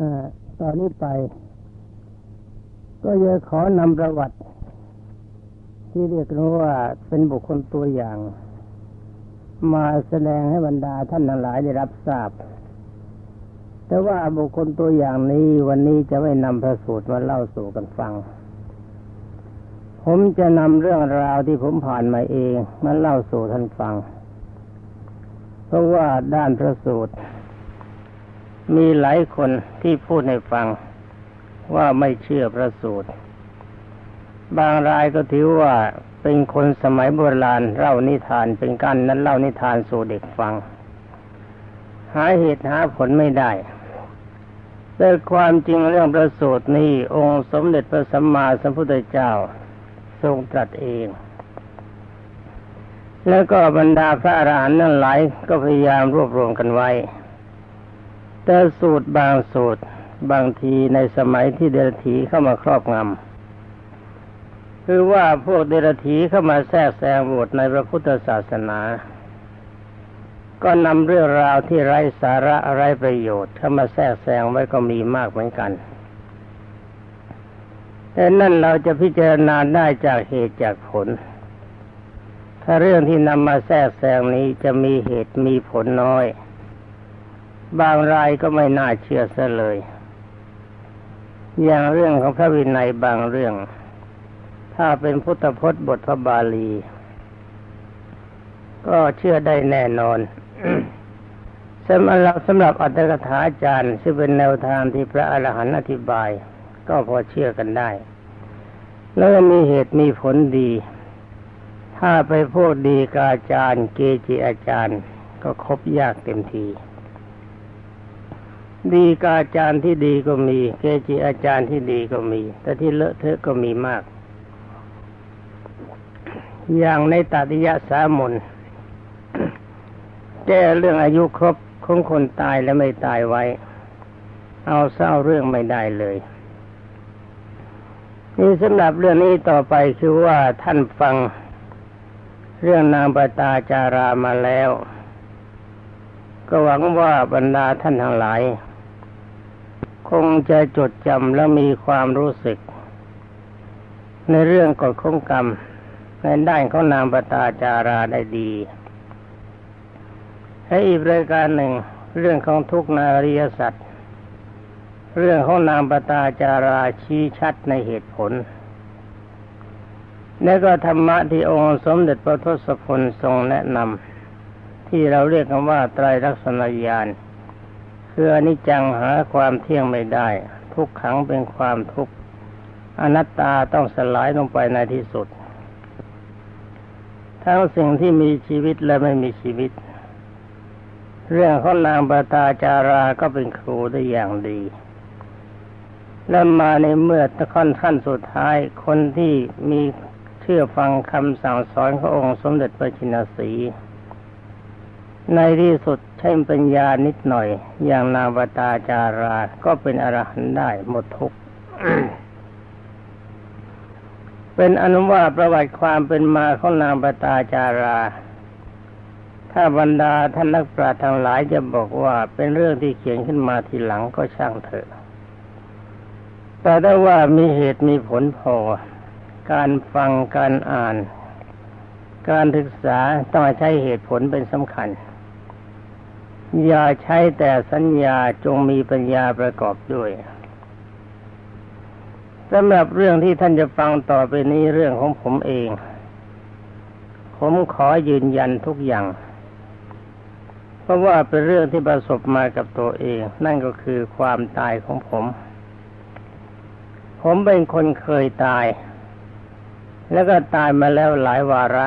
อตอนนี้ไป ก็จะขอนำประวัติ ที่เรียกว่าเป็นบุคคลตัวอย่าง มาแสดงให้บรรดาท่านทั้งหลายได้รับทราบ แต่ว่าบุคคลตัวอย่างนี้วันนี้จะไม่นำพระสูตรมาเล่าสู่กันฟัง ผมจะนำเรื่องราวที่ผมผ่านมาเองมาเล่าสู่ท่านฟัง เพราะว่าด้านพระสูตร มีหลายคนที่พูดให้ฟังว่าไม่เชื่อพระสูตร บางรายก็ถือว่าเป็นคนสมัยโบราณเล่านิทานเป็นการนั้นเล่านิทานสู่เด็กฟัง หาเหตุหาผลไม่ได้แต่ความจริงเรื่องประสูตรนี้องค์สมเด็จพระสัมมาสัมพุทธเจ้าทรงตรัสเอง แล้วก็บรรดาพระอรหันต์นั้นหลายก็พยายามรวบรวมกันไว้ แต่สูตรบางสูตรบางทีในสมัยที่เดรธีเข้ามาครอบงำคือว่าพวกเดรธีเข้ามาแทรกแซงบทในพระพุทธศาสนา ก็นำเรื่องราวที่ไร้สาระไร้ประโยชน์เข้ามาแทรกแซงไว้ก็มีมากเหมือนกันแต่นั่นเราจะพิจารณาได้จากเหตุจากผล ถ้าเรื่องที่นำมาแทรกแซงนี้จะมีเหตุมีผลน้อย บางรายก็ไม่น่าเชื่อซะเลย อย่างเรื่องของพระวินัยบางเรื่อง ถ้าเป็นพุทธพจน์บทพระบาลี ก็เชื่อได้แน่นอนสำหรับสำหรับอัตถกถาจารย์ซึ่งเป็นแนวทางที่พระอรหันต์อธิบาย ก็พอเชื่อกันได้ แล้วมีเหตุมีผลดี ถ้าไปพูดดีกาจารย์ เกจิอาจารย์ ก็ครบยากเต็มที ดีกาอาจารย์ที่ดีก็มี เกจิอาจารย์ที่ดีก็มี แต่ที่เลอะเทอะก็มีมาก อย่างในตัติยะสามนแก้เรื่องอายุครบของคนตายและไม่ตายไว้ เอาเศร้าเรื่องไม่ได้เลยนี่สำหรับเรื่องนี้ต่อไปคือว่าท่านฟังเรื่องนางปตาจารามาแล้ว ก็หวังว่าบรรดาท่านทั้งหลาย คงจะจดจำและมีความรู้สึก ในเรื่องกฎข้องกรรม ในด้านของนางปตาจาราได้ดีและอีกรายการหนึ่ง เรื่องของทุกนาริยสัตว์เรื่องของนางปตาจาราชี้ชัดในเหตุผล และก็ธรรมะที่องค์สมเด็จพระทศพลทรงแนะนำที่เราเรียกกันว่าไตรลักษณญาณ คืออนิจจังหาความเที่ยงไม่ได้ ทุกขังเป็นความทุกข์อนัตตาต้องสลายลงไปในที่สุด ทั้งสิ่งที่มีชีวิตและไม่มีชีวิต เรื่องของนางปตาจาราก็เป็นครูได้อย่างดีแล้วมาในเมื่อตะค่อนขั้นสุดท้ายคนที่มีเชื่อฟังคำสั่งสอนขององค์สมเด็จพระชินสี ในที่สุด ใช้ปัญญานิดหน่อย อย่างนางปตาจารา ก็เป็นอรหันต์ได้หมดทุกข์เป็นอนุว่าประวัติความเป็นมาของนางปตาจารา ถ้าบรรดาท่านนักปราชญ์ทั้งหลายจะบอกว่าเป็นเรื่องที่เขียนขึ้นมาทีหลังก็ช่างเถอะ แต่ถ้าว่ามีเหตุมีผลพอ การฟังการอ่าน การศึกษาต้องใช้เหตุผลเป็นสำคัญ อย่าใช้แต่สัญญาจงมีปัญญาประกอบด้วยสำหรับเรื่องที่ท่านจะฟังต่อไปนี้เรื่องของผมเอง ผมขอยืนยันทุกอย่าง เพราะว่าเป็นเรื่องที่ประสบมากับตัวเอง นั่นก็คือความตายของผม ผมเป็นคนเคยตาย แล้วก็ตายมาแล้วหลายวาระ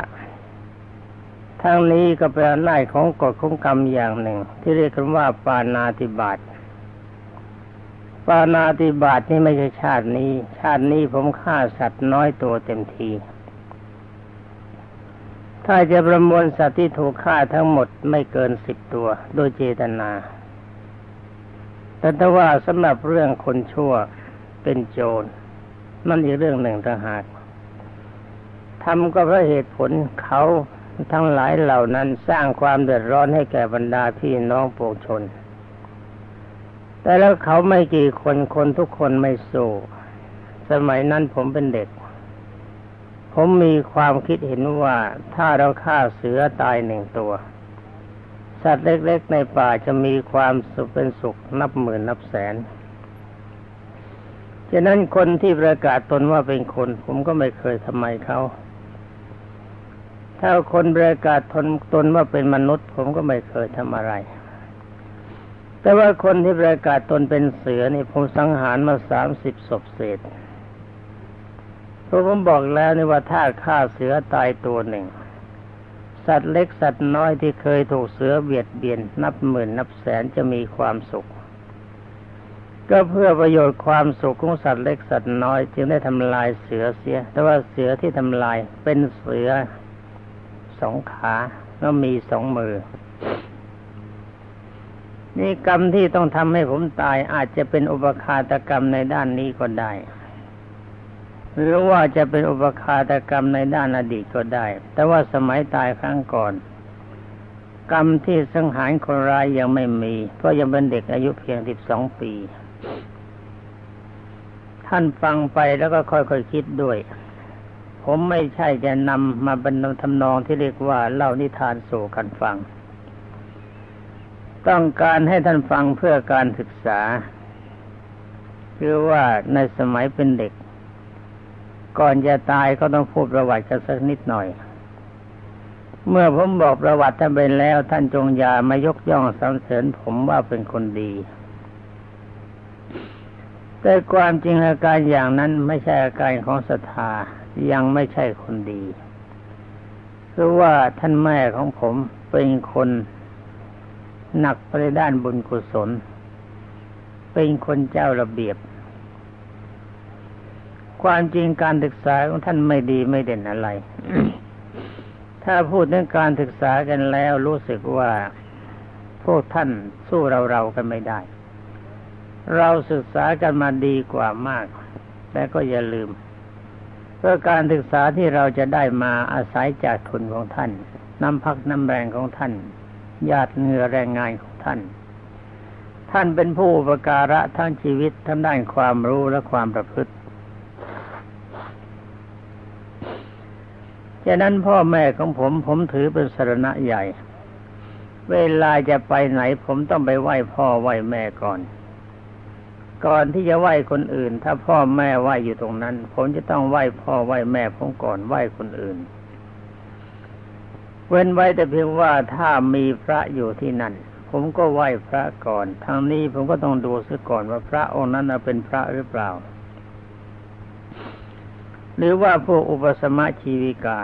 ทั้งนี้ก็เป็นอำนาจของกฎของกรรมอย่างหนึ่ง ที่เรียกกันว่าปานาติบาตปานาติบาตนี่ไม่ใช่ชาตินี้ ชาตินี้ผมฆ่าสัตว์น้อยตัวเต็มที ถ้าจะประมวลสัตว์ที่ถูกฆ่าทั้งหมดไม่เกินสิบตัว โดยเจตนา แต่ถ้าว่าสำหรับเรื่องคนชั่วเป็นโจร นั่นอีกเรื่องหนึ่งต่างหากทำก็เพราะเหตุผลเขา ทั้งหลายเหล่านั้นสร้างความเดือดร้อนให้แก่บรรดาพี่น้องปวงชน แต่แล้วเขาไม่กี่คนคนทุกคนไม่สู้สมัยนั้นผมเป็นเด็ก ผมมีความคิดเห็นว่าถ้าเราฆ่าเสือตายหนึ่งตัว สัตว์เล็กๆในป่าจะมีความสุขเป็นสุขนับหมื่นนับแสนฉะนั้นคนที่ประกาศตนว่าเป็นคน ผมก็ไม่เคยทำไมเขา ถ้าคนประกาศตนตนว่าเป็นมนุษย์ ผมก็ไม่เคยทำอะไร แต่ว่าคนที่ประกาศตนเป็นเสือนี่ผมสังหารมาสามสิบศพเศษเพราะผมบอกแล้วนี่ว่าถ้าฆ่าเสือตายตัวหนึ่ง สัตว์เล็กสัตว์น้อยที่เคยถูกเสือเบียดเบียน นับหมื่นนับแสนจะมีความสุข ก็เพื่อประโยชน์ความสุขของสัตว์เล็กสัตว์น้อย จึงได้ทำลายเสือเสีย แต่ว่าเสือที่ทำลายเป็นเสือ สองขาแล้วมีสองมือ นี่กรรมที่ต้องทำให้ผมตายอาจจะเป็นอุปคาตกรรมในด้านนี้ก็ได้ หรือว่าจะเป็นอุปคาตกรรมในด้านอดีตก็ได้ แต่ว่าสมัยตายครั้งก่อน กรรมที่สังหารคนร้ายยังไม่มี เพราะยังเป็นเด็กอายุเพียงสิบสองปี ท่านฟังไปแล้วก็ค่อยๆคคิดด้วย ผมไม่ใช่จะนำมาบรรทำนองที่เรียกว่าเล่านิทานสู่กันฟัง ต้องการให้ท่านฟังเพื่อการศึกษา คือว่าในสมัยเป็นเด็ก ก่อนจะตายก็ต้องพูดประวัติกันสักนิดหน่อย เมื่อผมบอกประวัติท่านไปแล้ว ท่านจงอย่ามายกย่องสรรเสริญผมว่าเป็นคนดีแต่ความจริงอาการอย่างนั้นไม่ใช่อาการของศรัทธา ยังไม่ใช่คนดีคือว่าท่านแม่ของผมเป็นคนหนักไปด้านบุญกุศล เป็นคนเจ้าระเบียบ ความจริงการศึกษาของท่านไม่ดีไม่เด่นอะไร ถ้าพูดเรื่องการศึกษากันแล้วรู้สึกว่าพวกท่านสู้เราเรากันไม่ได้ เราศึกษากันมาดีกว่ามาก แต่ก็อย่าลืม พื่อการศึกษาที่เราจะได้มาอาศัยจากทุนของท่าน น้ำพักน้ำแรงของท่าน ญาติเงื่อแรงงานของท่าน ท่านเป็นผู้ประการะทั้งชีวิตทั้งด้านความรู้และความประพฤติฉะนั้นพ่อแม่ของผมผมถือเป็นสรณะใหญ่ เวลาจะไปไหนผมต้องไปไหว้พ่อไหว้แม่ก่อน ก่อนที่จะไหว้คนอื่น ถ้าพ่อแม่ไหว้อยู่ตรงนั้น ผมจะต้องไหว้พ่อไหว้แม่ผมก่อนไหว้คนอื่น เว้นไว้แต่เพียงว่าถ้ามีพระอยู่ที่นั่น ผมก็ไหว้พระก่อนทางนี้ผมก็ต้องดูซะก่อนว่าพระองค์นั้นเป็นพระหรือเปล่า หรือว่าพวกอุปสมะชีวิกา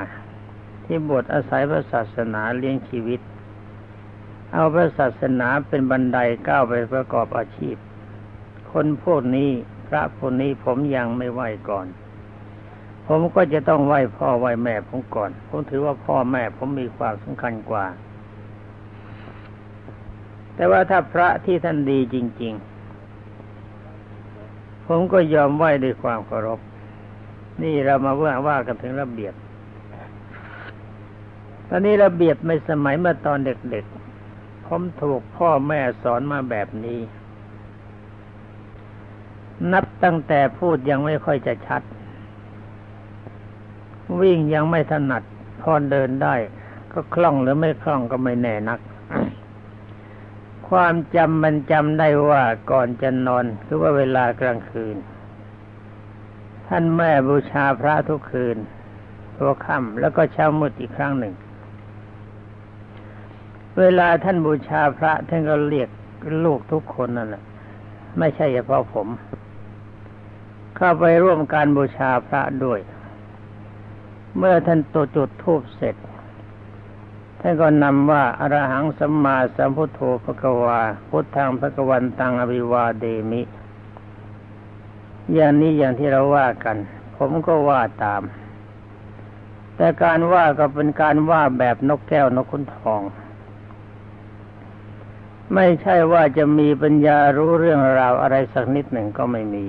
ที่บวชอาศัยพระศาสนาเลี้ยงชีวิต เอาพระศาสนาเป็นบันไดก้าวไปประกอบอาชีพ คนพวกนี้พระพวกนี้ผมยังไม่ไหวก่อน ผมก็จะต้องไหวพ่อไหวแม่ผมก่อน ผมถือว่าพ่อแม่ผมมีความสำคัญกว่า แต่ว่าถ้าพระที่ท่านดีจริง ๆ ผมก็ยอมไหวด้วยความเคารพ นี่เรามาว่าว่ากันถึงระเบียบ ตอนนี้ระเบียบในสมัยเมื่อตอนเด็กๆผมถูกพ่อแม่สอนมาแบบนี้ นับตั้งแต่พูดยังไม่ค่อยจะชัด วิ่งยังไม่ถนัด พอเดินได้ ก็คล่องหรือไม่คล่องก็ไม่แน่นัก ความจำมันจำได้ว่าก่อนจะนอนคือว่าเวลากลางคืน ท่านแม่บูชาพระทุกคืนทัวค่ำแล้วก็เช้ามืดอีกครั้งหนึ่ง เวลาท่านบูชาพระท่านก็เรียกลูกทุกคนนั่นแหละไม่ใช่เฉพาะผม เข้าไปร่วมการบูชาพระด้วย เมื่อท่านตัวจุดทูบเสร็จ ท่านก็นำว่าอรหังสัมมาสัมพุทโธภะกวา พุทธังภะกวันตังอภิวาเดมิ อย่างนี้อย่างที่เราว่ากัน ผมก็ว่าตาม แต่การว่าก็เป็นการว่าแบบนกแก้วนกขุนทองไม่ใช่ว่าจะมีปัญญารู้เรื่องราวอะไรสักนิดหนึ่งก็ไม่มี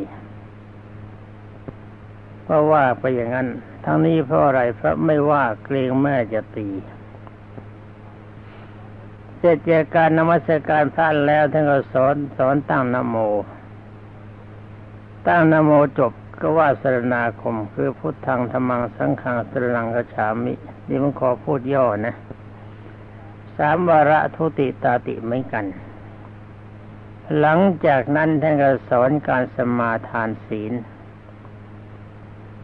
พราะว่าไปอย่างนั้น ทั้งนี้เพราะอะไรเพราะไม่ว่าเกรงแม่จะตีเสร็จจากการนมัสการพระแล้วท่านก็สอนสอนตั้งนโม ตั้งนโมจบก็ว่าสรณาคม คือพุทธังธรรมังสังฆังสรนังกฉามินี่มันขอพูดย่อนะสามวาระทุติตาติเหมือนกัน หลังจากนั้นท่านก็สอนการสมาทานศีล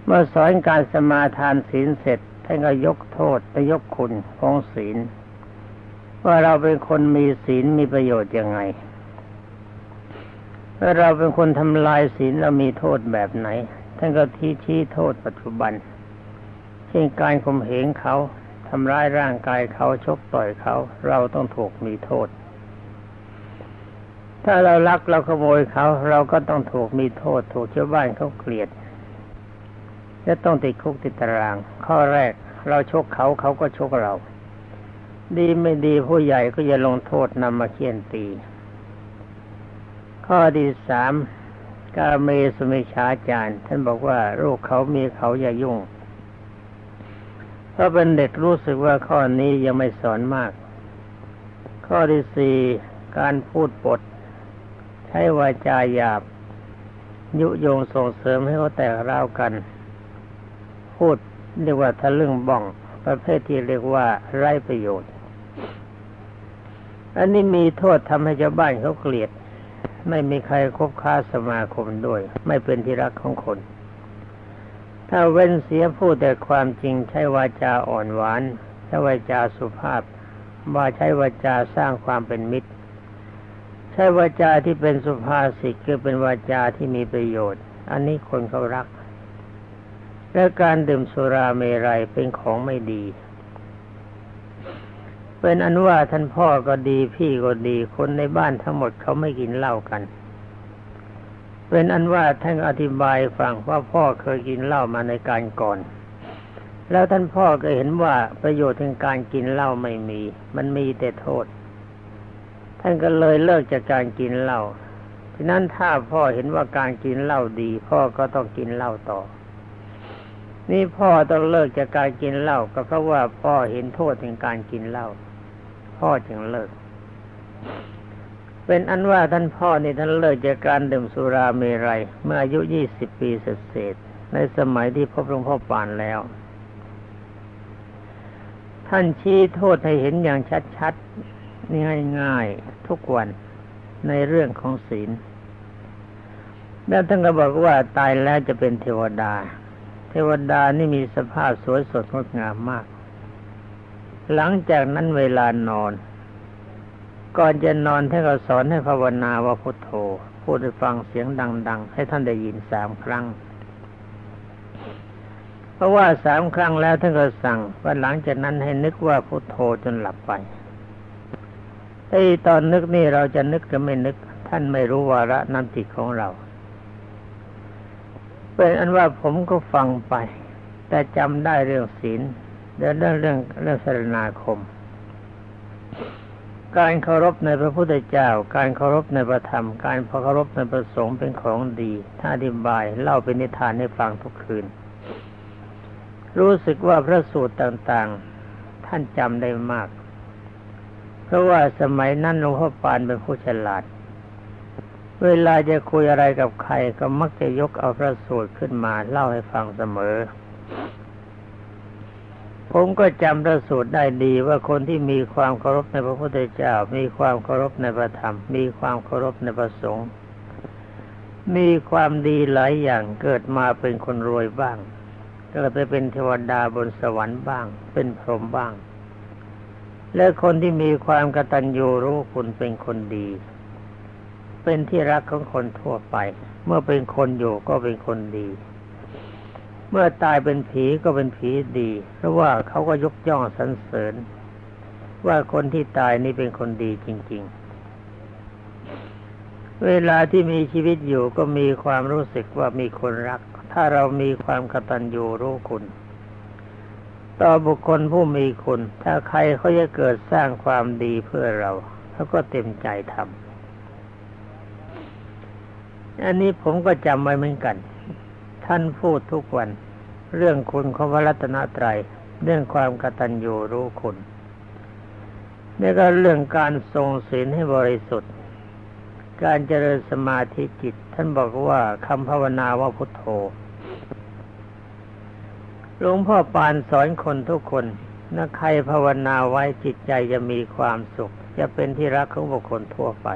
เมื่อสอนการสมาทานศีลเสร็จท่านก็ยกโทษและยกคุณของศีล ว่าเราเป็นคนมีศีลมีประโยชน์ยังไงถ้าเราเป็นคนทำลายศีลเรามีโทษแบบไหน ท่านก็ที่ชี้โทษปัจจุบัน เช่นการข่มเหงเขาทำร้ายร่างกายเขาชกต่อยเขา เราต้องถูกมีโทษ ถ้าเราลักเราขโมยเขา เราก็ต้องถูกมีโทษ ถูกชาวบ้านเขาเกลียด จะต้องติดคุกติดตาราง ข้อแรกเราชกเขาเขาก็ชกเรา ดีไม่ดีผู้ใหญ่ก็จะลงโทษนำมาเคี่ยนตี ข้อที่สามกาเมสมิชาจารย์ ท่านบอกว่าลูกเขามีเขาอย่ายุ่งเพราะเป็นเด็กรู้สึกว่าข้อนี้ยังไม่สอนมาก ข้อที่สี่การพูดปด ใช้วาจาหยาบ ยุโยงส่งเสริมให้เขาแตกร้าวกัน พูดเรียกว่าทะลึ่งบ้อง ประเภทที่เรียกว่าไร้ประโยชน์ อันนี้มีโทษทำให้ชาวบ้านเขาเกลียด ไม่มีใครคบค้าสมาคมด้วย ไม่เป็นที่รักของคน ถ้าเว้นเสียพูดแต่ความจริงใช้วาจาอ่อนหวานใช้วาจาสุภาพว่าใช้วาจาสร้างความเป็นมิตร ใช้วาจาที่เป็นสุภาษิตคือเป็นวาจาที่มีประโยชน์ อันนี้คนเขารัก และการดื่มสุราเมรัยเป็นของไม่ดี เป็นอันว่าท่านพ่อก็ดีพี่ก็ดีคนในบ้านทั้งหมดเขาไม่กินเหล้ากัน เป็นอันว่าท่านอธิบายฟังว่าพ่อเคยกินเหล้ามาในการก่อน แล้วท่านพ่อก็เห็นว่าประโยชน์ทางการกินเหล้าไม่มี มันมีแต่โทษ ท่านก็เลยเลิกจากการกินเหล้าฉะนั้นถ้าพ่อเห็นว่าการกินเหล้าดี พ่อก็ต้องกินเหล้าต่อ นี่พ่อต้องเลิกจากการกินเหล้าก็เพราะว่าพ่อเห็นโทษในการกินเหล้าพ่อจึงเลิก เป็นอันว่าท่านพ่อนี่ท่านเลิกจากการดื่มสุราเมรัยเมื่ออายุยี่สิบปีเศษในสมัยที่พบหลวงพ่อปานแล้ว ท่านชี้โทษให้เห็นอย่างชัดๆนี่ง่ายๆทุกวันในเรื่องของศีลแล้วท่านก็บอกว่าตายแล้วจะเป็นเทวดา วดานี่มีสภาพสวยสดงดงามมาก หลังจากนั้นเวลานอน ก่อนจะนอนท่านก็สอนให้ภาวนาว่าพุทโธ พูดให้ฟังเสียงดัง ๆ ให้ท่านได้ยินสามครั้ง เพราะว่าสามครั้งแล้วท่านก็สั่งว่าหลังจากนั้นให้นึกว่าพุทโธจนหลับไปไอ้ตอนนึกนี่เราจะนึกจะไม่นึก ท่านไม่รู้วาระน้ำจิตของเรา เป็นอันว่าผมก็ฟังไป แต่จำได้เรื่องศีลเรื่องเรื่องเรื่องเรื่องสรณาคม การเคารพในพระพุทธเจ้า การเคารพในพระธรรม การเคารพในพระสงฆ์เป็นของดี ถ้าอธิบายเล่าเป็นนิทานให้ฟังทุกคืน รู้สึกว่าพระสูตรต่างๆ ท่านจำได้มาก เพราะว่าสมัยนั้นหลวงพ่อปานเป็นผู้ฉลาด เวลาจะคุยอะไรกับใครก็มักจะยกเอาพระสูตรขึ้นมาเล่าให้ฟังเสมอ ผมก็จำพระสูตรได้ดีว่าคนที่มีความเคารพในพระพุทธเจ้า มีความเคารพในพระธรรม มีความเคารพในพระสงฆ์มีความดีหลายอย่างเกิดมาเป็นคนรวยบ้างเกิดไปเป็นเทวดาบนสวรรค์บ้าง เป็นพรหมบ้าง และคนที่มีความกตัญญูรู้คุณเป็นคนดี เป็นที่รักของคนทั่วไป เมื่อเป็นคนอยู่ก็เป็นคนดี เมื่อตายเป็นผีก็เป็นผีดี เพราะว่าเขาก็ยกย่องสรรเสริญ ว่าคนที่ตายนี่เป็นคนดีจริง ๆ เวลาที่มีชีวิตอยู่ก็มีความรู้สึกว่ามีคนรัก ถ้าเรามีความกตัญญูรู้คุณต่อบุคคลผู้มีคุณ ถ้าใครเขาจะเกิดสร้างความดีเพื่อเราเขาก็เต็มใจทำ อันนี้ผมก็จำไว้เหมือนกัน ท่านพูดทุกวัน เรื่องคุณของพระรัตนตรัย เรื่องความกตัญญูรู้คุณนี่ก็เรื่องการทรงศีลให้บริสุทธิ์ การเจริญสมาธิจิต ท่านบอกว่าคำภาวนาว่าพุทโธหลวงพ่อปานสอนคนทุกคนถ้าใครภาวนาไว้จิตใจจะมีความสุข จะเป็นที่รักของบุคคลทั่วไป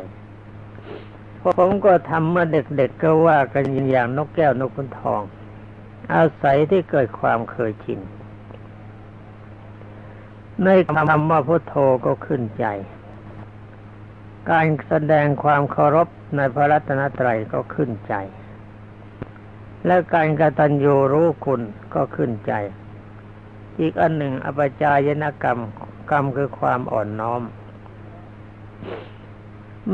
ผมก็ทำเมื่อเด็กๆก็ว่ากันอย่างนกแก้วนกขุนทอง อาศัยที่เกิดความเคยชินในคำว่าพุทโธก็ขึ้นใจ การแสดงความเคารพในพระรัตนตรัยก็ขึ้นใจ และการกตัญญูรู้คุณก็ขึ้นใจ อีกอันหนึ่งอปจายนกรรมกรรมคือความอ่อนน้อม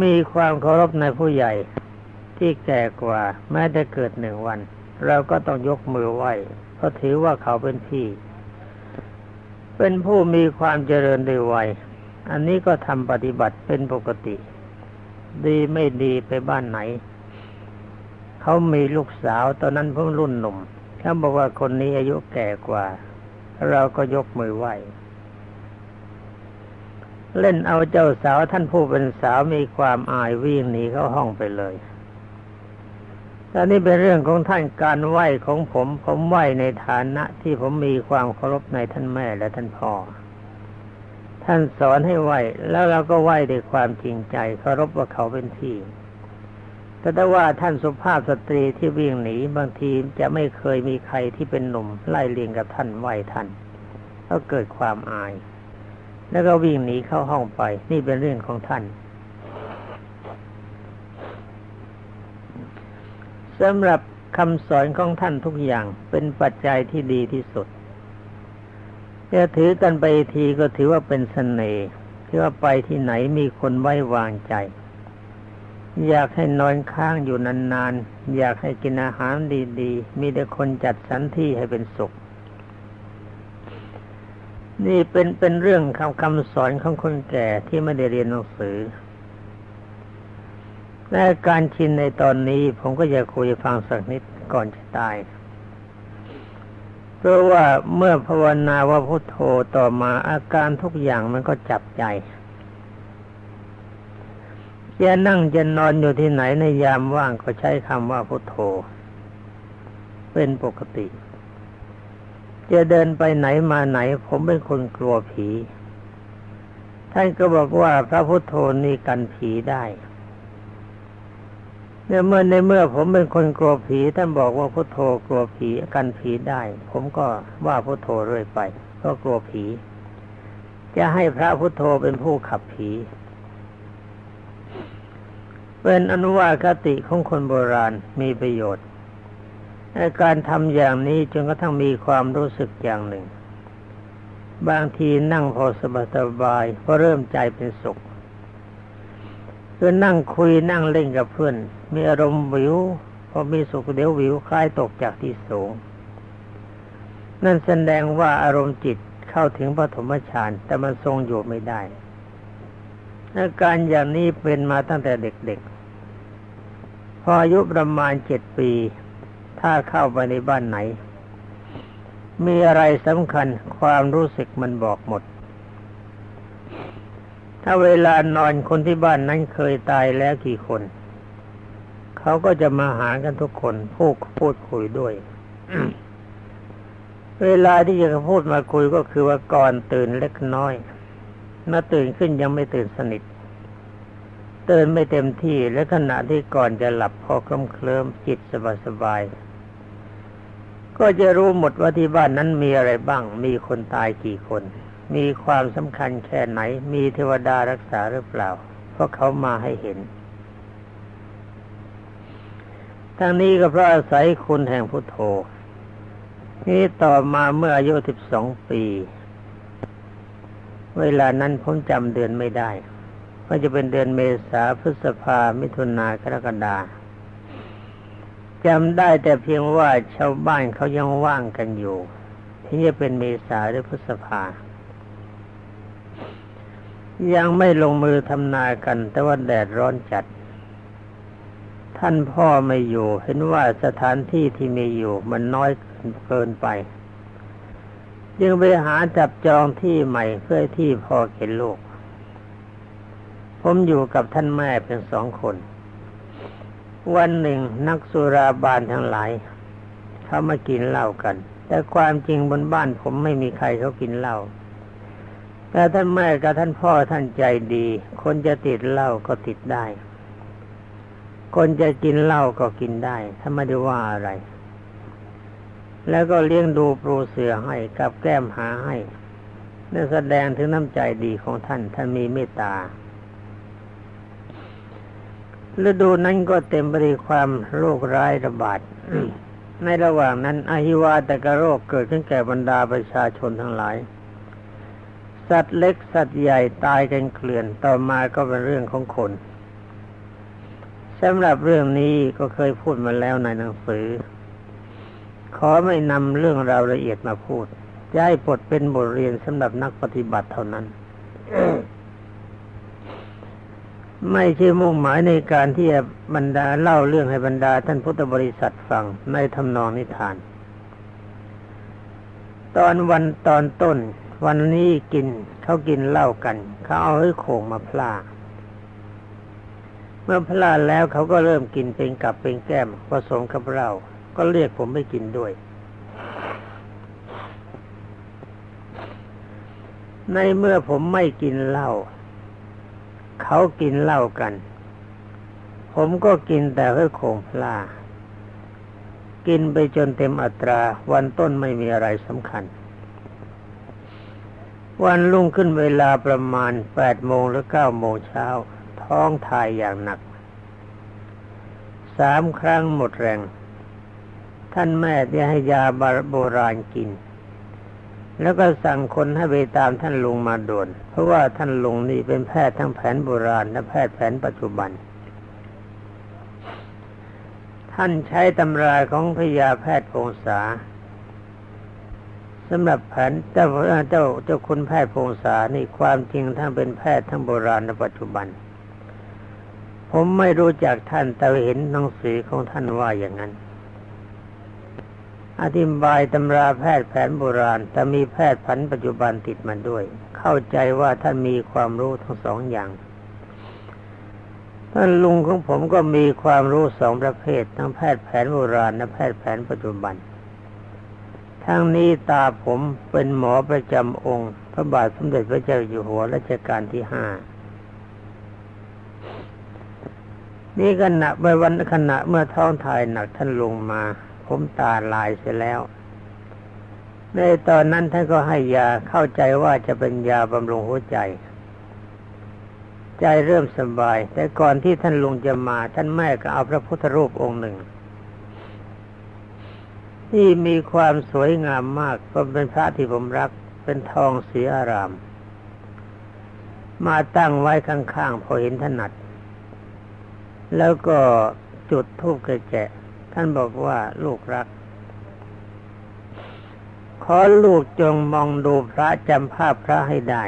มีความเคารพในผู้ใหญ่ที่แก่กว่า แม้แต่เกิดหนึ่งวัน เราก็ต้องยกมือไหว้เพราะถือว่าเขาเป็นพี่ เป็นผู้มีความเจริญโดยวัย อันนี้ก็ทำปฏิบัติเป็นปกติ ดีไม่ดีไปบ้านไหน เขามีลูกสาวตอนนั้นเพิ่งรุ่นหนุ่มเขาบอกว่าคนนี้อายุแก่กว่า เราก็ยกมือไหว้ เล่นเอาเจ้าสาวท่านผู้เป็นสาวมีความอายวิ่งหนีเข้าห้องไปเลยอันนี้เป็นเรื่องของท่านการไหว้ของผม ผมไหว้ในฐานะที่ผมมีความเคารพในท่านแม่และท่านพ่อ ท่านสอนให้ไหว้แล้วเราก็ไหว้ด้วยความจริงใจเคารพว่าเขาเป็นที่แต่ถ้าว่าท่านสุภาพสตรีที่วิ่งหนีบางทีจะไม่เคยมีใครที่เป็นหนุ่มไล่เลียงกับท่านไหว้ท่านก็เกิดความอาย แล้วก็วิ่งหนีเข้าห้องไป นี่เป็นเรื่องของท่านสำหรับคำสอนของท่านทุกอย่างเป็นปัจจัยที่ดีที่สุดจะถือกันไปทีก็ถือว่าเป็นสเสน่ห์ที่ว่าไปที่ไหนมีคนไว้วางใจ อยากให้นอนค้างอยู่นานๆ อยากให้กินอาหารดีๆ มีแต่คนจัดสรรที่ให้เป็นสุข นี่เป็นเป็นเรื่องคำคำสอนของคนแก่ที่ไม่ได้เรียนหนังสือและการชินในตอนนี้ผมก็จะคุยฟังสักนิดก่อนจะตาย เพราะว่าเมื่อภาวนาว่าพุโทโธต่อมาอาการทุกอย่างมันก็จับใจจะนั่งจะนอนอยู่ที่ไหนในยามว่างก็ใช้คำว่าพุโทโธ เป็นปกติ จะเดินไปไหนมาไหน ผมเป็นคนกลัวผี ท่านก็บอกว่าพระพุทโธนี่กันผีได้เนี่ยเมื่อในเมื่อผมเป็นคนกลัวผีท่านบอกว่าพุทโธกลัวผีกันผีได้ ผมก็ว่าพุทโธเรื่อยไปก็กลัวผี จะให้พระพุทโธเป็นผู้ขับผีเป็นอนุวาคติของคนโบราณมีประโยชน์ การทำอย่างนี้จนกระทั่งมีความรู้สึกอย่างหนึ่ง บางทีนั่งพอสบายๆพอเริ่มใจเป็นสุขคือนั่งคุยนั่งเล่นกับเพื่อน มีอารมณ์วิวพอมีสุขเดี๋ยววิวคล้ายตกจากที่สูง นั่นแสดงว่าอารมณ์จิตเข้าถึงปฐมฌานแต่มันทรงอยู่ไม่ได้อาการอย่างนี้เป็นมาตั้งแต่เด็กๆ พออายุประมาณเจ็ดปี ถ้าเข้าไปในบ้านไหน มีอะไรสำคัญความรู้สึกมันบอกหมด ถ้าเวลานอนคนที่บ้านนั้นเคยตายแล้วกี่คน เขาก็จะมาหากันทุกคนพูดพูดคุยด้วย เวลาที่จะพูดมาคุยก็คือว่าก่อนตื่นเล็กน้อยเมาตื่นขึ้นยังไม่ตื่นสนิท ตื่นไม่เต็มที่และขณะที่ก่อนจะหลับพอเคลิ้มเคลิมจิตสบายสบายก็จะรู้หมดว่าที่บ้านนั้นมีอะไรบ้าง มีคนตายกี่คน มีความสำคัญแค่ไหน มีเทวดารักษาหรือเปล่า เพราะเขามาให้เห็น ทั้งนี้ก็เพราะอาศัยคุณแห่งพุทโธนี่ต่อมาเมื่ออายุสิบสองปี เวลานั้นผมจำเดือนไม่ได้ ว่าจะเป็นเดือนเมษาพฤษภามิถุนากรกฎาจำได้แต่เพียงว่าชาวบ้านเขายังว่างกันอยู่ที่จะเป็นเมษาหรือพฤษภา ยังไม่ลงมือทำนากัน แต่ว่าแดดร้อนจัด ท่านพ่อไม่อยู่ เห็นว่าสถานที่ที่มีอยู่มันน้อยเกินไป จึงไปหาจับจองที่ใหม่เพื่อที่พ่อเข็นลูก ผมอยู่กับท่านแม่เป็นสองคน วันหนึ่งนักสุราบานทั้งหลายเขามากินเหล้ากัน แต่ความจริงบนบ้านผมไม่มีใครเขากินเหล้าแต่ท่านแม่กับท่านพ่อท่านใจดี คนจะติดเหล้าก็ติดได้ คนจะกินเหล้าก็กินได้ถ้าไม่ได้ว่าอะไร แล้วก็เลี้ยงดูปรูเสือให้กับแก้มหาให้นั่นแสดงถึงน้ำใจดีของท่านท่านมีเมตตา ฤดูนั้นก็เต็มไปด้วยความโรคร้ายระบาดในระหว่างนั้นอหิวาตกโรคเกิดขึ้นแก่บรรดาประชาชนทั้งหลาย สัตว์เล็กสัตว์ใหญ่ตายกันเกลื่อนต่อมาก็เป็นเรื่องของคนสำหรับเรื่องนี้ก็เคยพูดมาแล้วในหนังสือ ขอไม่นำเรื่องราวละเอียดมาพูดจะให้บทเป็นบทเรียนสำหรับนักปฏิบัติเท่านั้น ไม่ใช่มุ่งหมายในการที่จะบรรดาเล่าเรื่องให้บรรดาท่านพุทธบริษัทฟังในทำนองนิทาน ตอนวันตอนต้น วันนี้กินเขากินเหล้ากัน เขาเอาให้โขงมาพลาเมื่อพลาแล้วเขาก็เริ่มกินเป็นกับเป็นแก้มผสมกับเหล้าก็เรียกผมไปกินด้วย ในเมื่อผมไม่กินเหล้า เขากินเหล้ากัน ผมก็กินแต่เพื่อโคงพลากินไปจนเต็มอัตรา วันต้นไม่มีอะไรสำคัญ วันรุ่งขึ้นเวลาประมาณแปดโมงหรือเก้าโมงเช้า ท้องทายอย่างหนัก สามครั้งหมดแรง ท่านแม่ได้ให้ยาโบราณกิน แล้วก็สั่งคนให้ไปตามท่านลุงมาด่วน เพราะว่าท่านลุงนี่เป็นแพทย์ทั้งแผนโบราณและแพทย์แผนปัจจุบัน ท่านใช้ตำราของพยาแพทย์พงษาสำหรับแผนเจ้าเจ้าเจ้าคุณแพทย์พงษานี่ความจริงท่านเป็นแพทย์ทั้งโบราณและปัจจุบัน ผมไม่รู้จักท่านแต่เห็นหนังสือของท่านว่าอย่างนั้น อธิบายตำราแพทย์แผนโบราณ แต่มีแพทย์ผันปัจจุบันติดมาด้วย เข้าใจว่าท่านมีความรู้ทั้งสองอย่าง ท่านลุงของผมก็มีความรู้สองประเภท ทั้งแพทย์แผนโบราณและแพทย์แผนปัจจุบัน ทั้งนี้ตาผมเป็นหมอประจำองค์ พระบาทสมเด็จพระเจ้าอยู่หัวรัชกาลที่ห้านี่ขณะเมื่อวันขณะเมื่อท้องถ่ายหนักท่านลงมา ผมตาลายเสียแล้ว ในตอนนั้นท่านก็ให้ยาเข้าใจว่าจะเป็นยาบำรุงหัวใจ ใจเริ่มสบาย แต่ก่อนที่ท่านลุงจะมาท่านแม่ก็เอาพระพุทธรูปองค์หนึ่ง ที่มีความสวยงามมากเพราะเป็นพระที่ผมรัก เป็นทองสีอาราม มาตั้งไว้ข้างๆพอเห็นถนัดแล้วก็จุดทูบกระแจ ท่านบอกว่าลูกรัก ขอลูกจงมองดูพระจำภาพพระให้ได้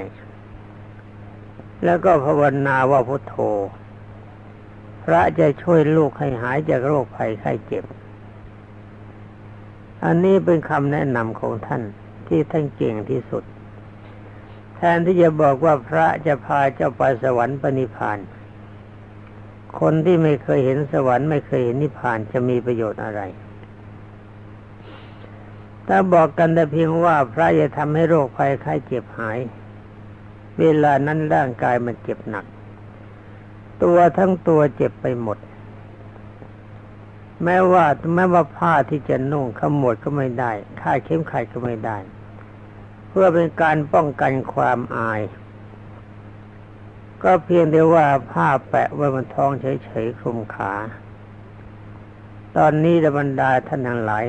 แล้วก็ภาวนาว่าพุทโธ พระจะช่วยลูกให้หายจากโรคภัยไข้เจ็บ อันนี้เป็นคำแนะนำของท่านที่ท่านเก่งที่สุด แทนที่จะบอกว่าพระจะพาเจ้าไปสวรรค์ปณิพานธ คนที่ไม่เคยเห็นสวรรค์ไม่เคยเห็นนิพพานจะมีประโยชน์อะไร ถ้าบอกกันแต่เพียงว่าพระจะทำให้โรคภัยไข้เจ็บหาย เวลานั้นร่างกายมันเจ็บหนัก ตัวทั้งตัวเจ็บไปหมด แม้ว่าแม้ว่าผ้าที่จะนุ่งขมวดก็ไม่ได้ค่าเข้มขัดก็ไม่ได้ เพื่อเป็นการป้องกันความอาย ก็เพียงแต่ว่าผ้าแปะไว้บนท้องเฉยๆคลุมขา ตอนนี้บรรดาท่านทั้งหลาย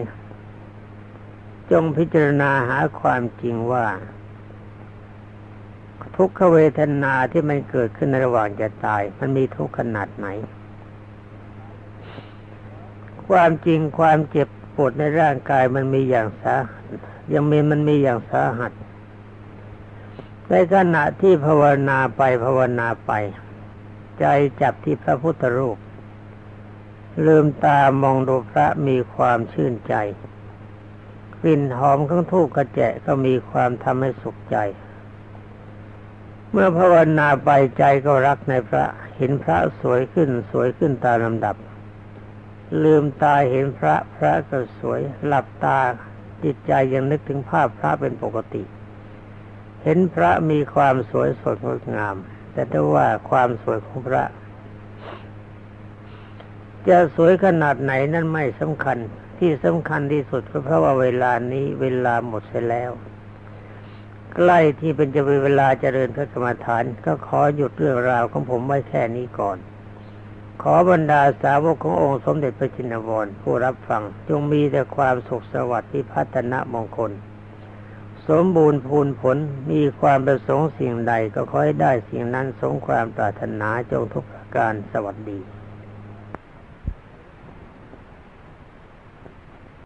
จงพิจารณาหาความจริงว่า ทุกขเวทนาที่มันเกิดขึ้นในระหว่างจะตาย มันมีทุกข์ขนาดไหน ความจริงความเจ็บปวดในร่างกายมันมีอย่างสายังมีมันมีอย่างสาหัส ในขณะที่ภาวนาไปภาวนาไป ใจจับที่พระพุทธรูป ลืมตามองดูพระมีความชื่นใจ กลิ่นหอมของทูกกระแจก็มีความทำให้สุขใจ เมื่อภาวนาไปใจก็รักในพระเห็นพระสวยขึ้นสวยขึ้นตามลำดับ ลืมตาเห็นพระพระก็สวย หลับตาจิตใจยังนึกถึงภาพพระเป็นปกติเเห็นพระมีความสวยสดงดงาม แต่ถ้าว่าความสวยของพระ จะสวยขนาดไหนนั่นไม่สำคัญที่สำคัญที่สุดก็เพราะว่าเวลานี้เวลาหมดเสียแล้ว ใกล้ที่เป็นจะเป็นเวลาเจริญพระกรรมฐาน ก็ขอหยุดเรื่องราวของผมไว้แค่นี้ก่อน ขอบรรดาสาวกขององค์สมเด็จพระจินวรผู้รับฟัง จงมีแต่ความสุขสวัสดิ์ที่พัฒนามงคล สมบูรณ์พูนผลมีความประสงค์สิ่งใดก็ขอให้ได้สิ่งนั้นสงความปรารถนาจงทุกประการสวัสดี